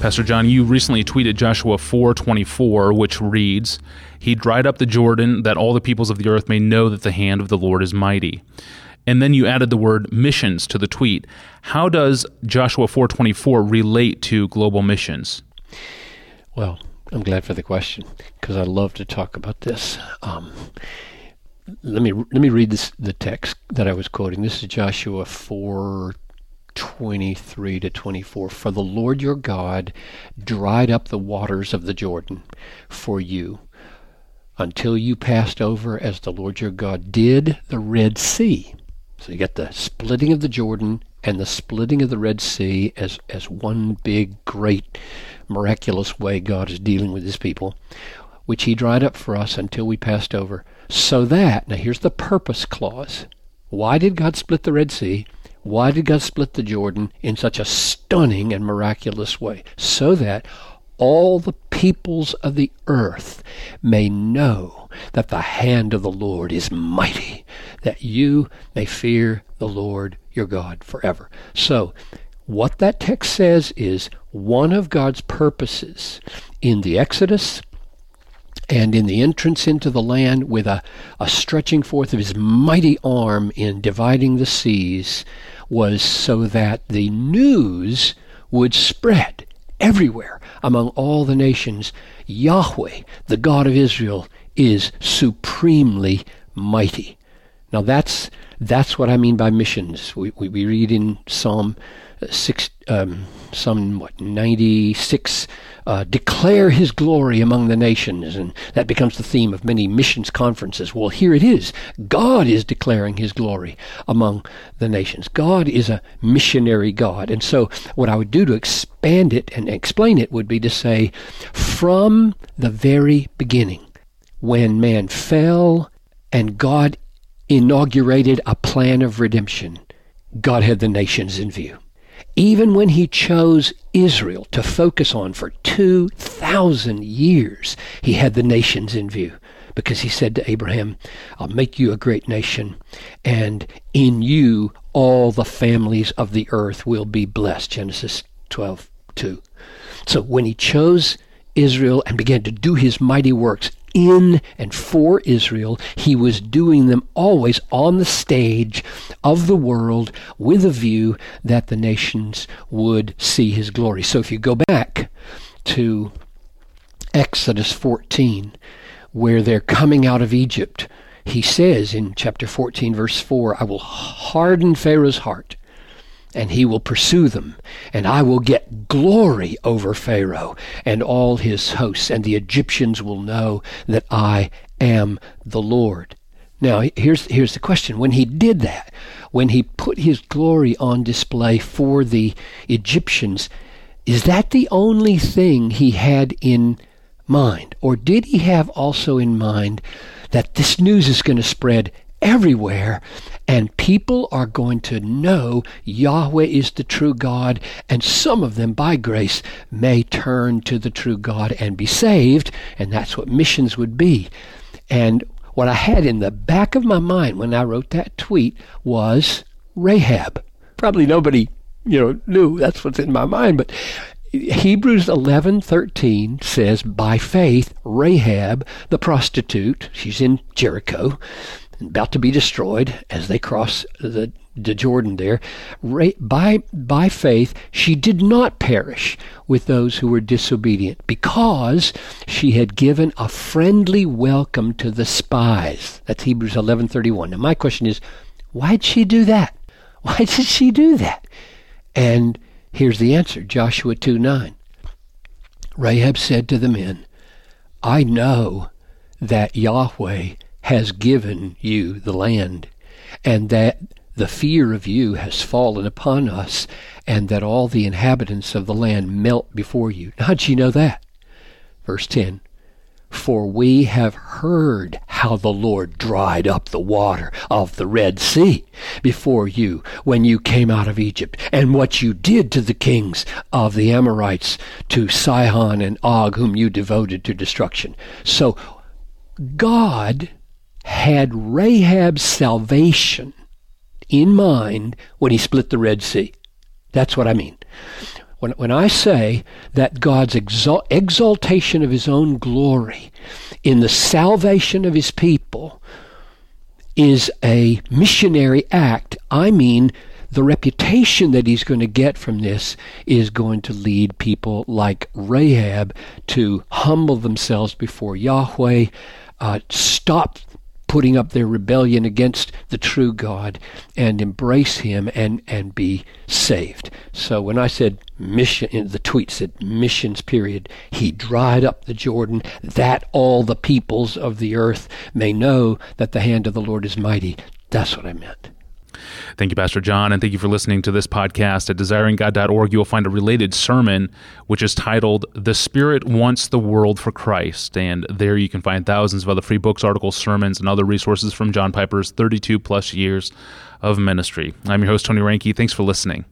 Pastor John, you recently tweeted Joshua 4:24, which reads, "He dried up the Jordan that all the peoples of the earth may know that the hand of the Lord is mighty." And then you added the word missions to the tweet. How does Joshua 4:24 relate to global missions? Well, I'm glad for the question because I love to talk about this. Um, let me let me read this the text that I was quoting. This is Joshua 4 23 to 24. For the Lord your God dried up the waters of the Jordan for you until you passed over as the Lord your God did the Red Sea. So you get the splitting of the Jordan and the splitting of the Red Sea as, as one big, great, miraculous way God is dealing with his people, which he dried up for us until we passed over. So that, now here's the purpose clause. Why did God split the Red Sea? Why did God split the Jordan in such a stunning and miraculous way? So that all the peoples of the earth may know that the hand of the Lord is mighty, that you may fear the Lord your God forever. So, what that text says is one of God's purposes in the Exodus and in the entrance into the land with a, a stretching forth of his mighty arm in dividing the seas was so that the news would spread everywhere among all the nations. Yahweh, the God of Israel, is supremely mighty. Now that's that's what I mean by missions. We, we, we read in Psalm six, um, Psalm what ninety six uh, declare his glory among the nations. And that becomes the theme of many missions conferences. Well, here it is. God is declaring his glory among the nations. God is a missionary God. And so, what I would do to expand it and explain it would be to say, from the very beginning, when man fell and God inaugurated a plan of redemption, God had the nations in view even when he chose Israel to focus on for 2,000 years, he had the nations in view because he said to Abraham, I'll make you a great nation, and in you all the families of the earth will be blessed. Genesis 12, 2. So when he chose Israel and began to do his mighty works in and for Israel. He was doing them always on the stage of the world with a view that the nations would see his glory. So if you go back to Exodus 14, where they're coming out of Egypt, he says in chapter 14, verse 4, I will harden Pharaoh's heart and he will pursue them, and I will get glory over Pharaoh and all his hosts, and the Egyptians will know that I am the Lord. Now, here's, here's the question. When he did that, when he put his glory on display for the Egyptians, is that the only thing he had in mind? Or did he have also in mind that this news is going to spread everywhere, and people are going to know Yahweh is the true God, and some of them, by grace, may turn to the true God and be saved, and that's what missions would be. And what I had in the back of my mind when I wrote that tweet was Rahab. Probably nobody, you know, knew that's what's in my mind, but Hebrews 11:13 says by faith Rahab the prostitute she's in Jericho about to be destroyed as they cross the, the Jordan there. By, by faith, she did not perish with those who were disobedient because she had given a friendly welcome to the spies. That's Hebrews 11:31. Now my question is, why did she do that? Why did she do that? And here's the answer, Joshua 2:9. Rahab said to the men, I know that Yahweh has given you the land, and that the fear of you has fallen upon us, and that all the inhabitants of the land melt before you. How'd you know that? Verse 10 For we have heard how the Lord dried up the water of the Red Sea before you when you came out of Egypt, and what you did to the kings of the Amorites, to Sihon and Og, whom you devoted to destruction. So God had Rahab's salvation in mind when he split the Red Sea. That's what I mean. When, when I say that God's exalt, exaltation of his own glory in the salvation of his people is a missionary act, I mean the reputation that he's going to get from this is going to lead people like Rahab to humble themselves before Yahweh, uh, stop putting up their rebellion against the true God and embrace Him and, and be saved. So when I said mission, in the tweet said missions period, He dried up the Jordan that all the peoples of the earth may know that the hand of the Lord is mighty. That's what I meant. Thank you, Pastor John, and thank you for listening to this podcast. At desiringgod.org, you will find a related sermon, which is titled The Spirit Wants the World for Christ. And there you can find thousands of other free books, articles, sermons, and other resources from John Piper's 32 plus years of ministry. I'm your host, Tony Reinke. Thanks for listening.